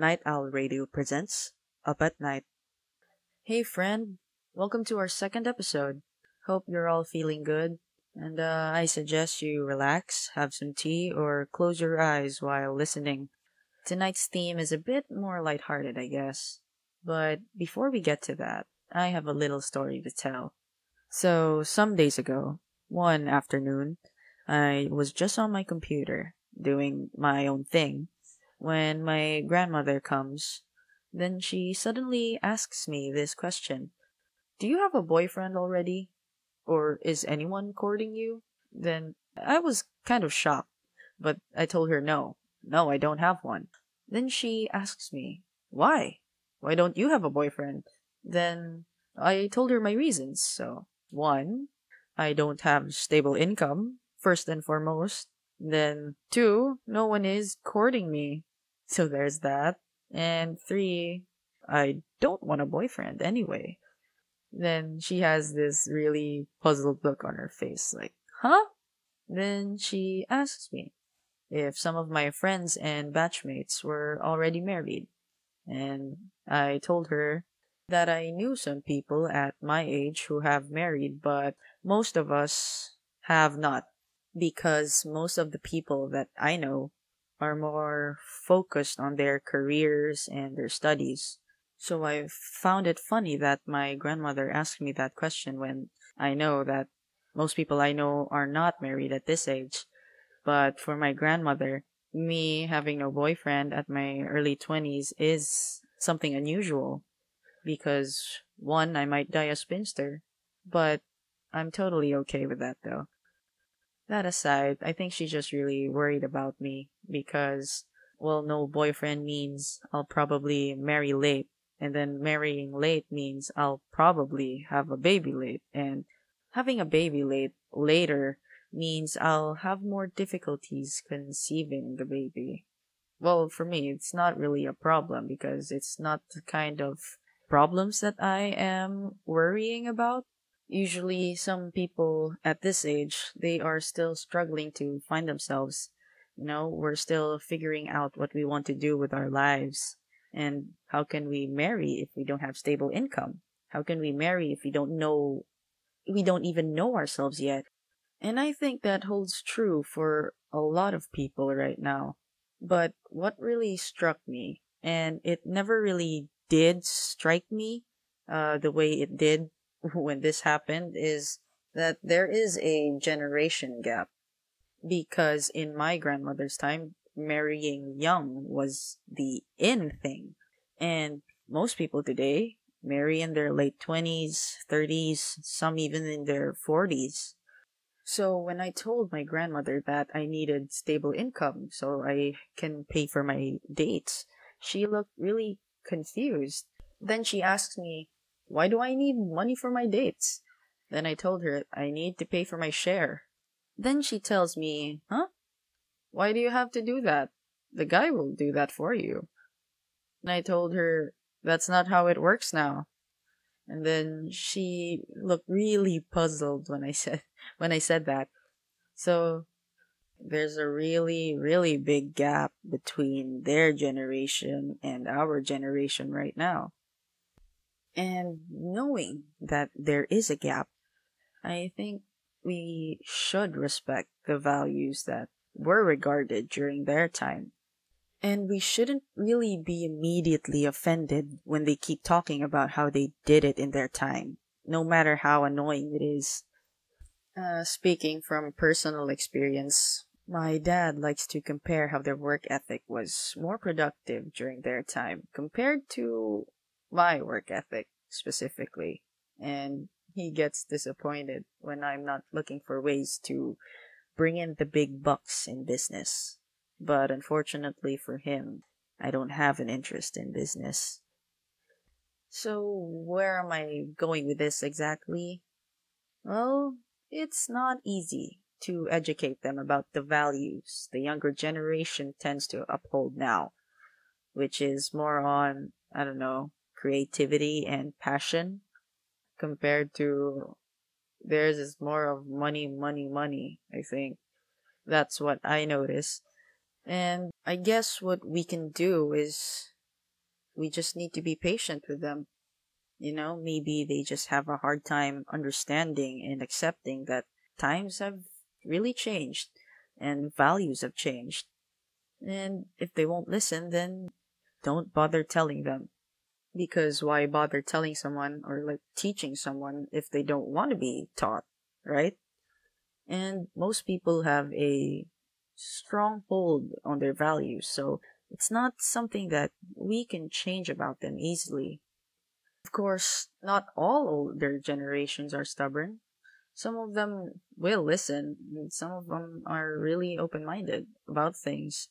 Night Owl Radio presents Up at Night. Hey, friend, welcome to our second episode. Hope you're all feeling good. And uh, I suggest you relax, have some tea, or close your eyes while listening. Tonight's theme is a bit more lighthearted, I guess. But before we get to that, I have a little story to tell. So, some days ago, one afternoon, I was just on my computer doing my own thing when my grandmother comes. Then she suddenly asks me this question Do you have a boyfriend already? Or is anyone courting you? Then I was kind of shocked, but I told her no. No, I don't have one. Then she asks me, Why? Why don't you have a boyfriend? Then I told her my reasons. So, one, I don't have stable income, first and foremost. Then, two, no one is courting me. So there's that. And three, I don't want a boyfriend anyway. Then she has this really puzzled look on her face, like, huh? Then she asks me if some of my friends and batchmates were already married. And I told her that I knew some people at my age who have married, but most of us have not. Because most of the people that I know are more focused on their careers and their studies. So I found it funny that my grandmother asked me that question when I know that most people I know are not married at this age. But for my grandmother, me having no boyfriend at my early 20s is something unusual because one, I might die a spinster, but I'm totally okay with that though. That aside, I think she's just really worried about me because, well, no boyfriend means I'll probably marry late, and then marrying late means I'll probably have a baby late, and having a baby late later means I'll have more difficulties conceiving the baby. Well, for me, it's not really a problem because it's not the kind of problems that I am worrying about usually some people at this age they are still struggling to find themselves. You know we're still figuring out what we want to do with our lives. And how can we marry if we don't have stable income? How can we marry if we don't know we don't even know ourselves yet? And i think that holds true for a lot of people right now. But what really struck me and it never really did strike me uh, the way it did when this happened is that there is a generation gap. Because in my grandmother's time, marrying young was the in thing. And most people today marry in their late 20s, 30s, some even in their 40s. So when I told my grandmother that I needed stable income so I can pay for my dates, she looked really confused. Then she asked me, why do I need money for my dates? Then I told her I need to pay for my share. Then she tells me, Huh? Why do you have to do that? The guy will do that for you. And I told her that's not how it works now. And then she looked really puzzled when I said when I said that. So there's a really, really big gap between their generation and our generation right now. And knowing that there is a gap, I think we should respect the values that were regarded during their time. And we shouldn't really be immediately offended when they keep talking about how they did it in their time, no matter how annoying it is. Uh, speaking from personal experience, my dad likes to compare how their work ethic was more productive during their time compared to my work ethic specifically. And he gets disappointed when I'm not looking for ways to bring in the big bucks in business. But unfortunately for him, I don't have an interest in business. So, where am I going with this exactly? Well, it's not easy to educate them about the values the younger generation tends to uphold now, which is more on, I don't know, creativity and passion compared to theirs is more of money, money, money, I think. That's what I notice. And I guess what we can do is we just need to be patient with them. You know, maybe they just have a hard time understanding and accepting that times have really changed and values have changed. And if they won't listen, then don't bother telling them. Because why bother telling someone or like teaching someone if they don't want to be taught, right? And most people have a strong hold on their values, so it's not something that we can change about them easily. Of course, not all older generations are stubborn. Some of them will listen, and some of them are really open minded about things.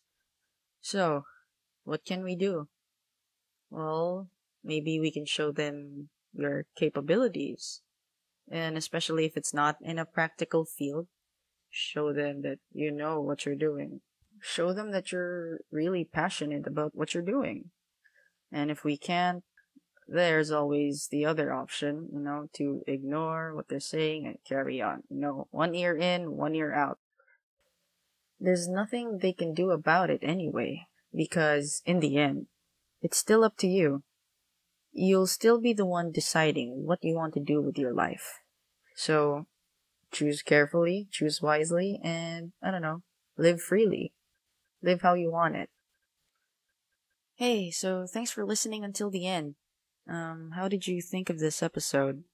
So, what can we do? Well, maybe we can show them your capabilities. And especially if it's not in a practical field, show them that you know what you're doing. Show them that you're really passionate about what you're doing. And if we can't, there's always the other option, you know, to ignore what they're saying and carry on. You know, one ear in, one ear out. There's nothing they can do about it anyway, because in the end, it's still up to you. You'll still be the one deciding what you want to do with your life. So, choose carefully, choose wisely, and I don't know, live freely. Live how you want it. Hey, so thanks for listening until the end. Um, how did you think of this episode?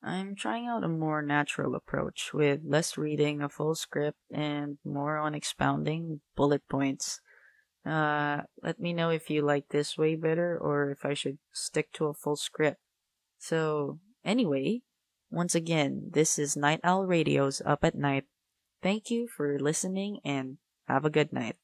I'm trying out a more natural approach with less reading a full script and more on expounding bullet points. Uh, let me know if you like this way better or if I should stick to a full script. So, anyway, once again, this is Night Owl Radio's Up at Night. Thank you for listening and have a good night.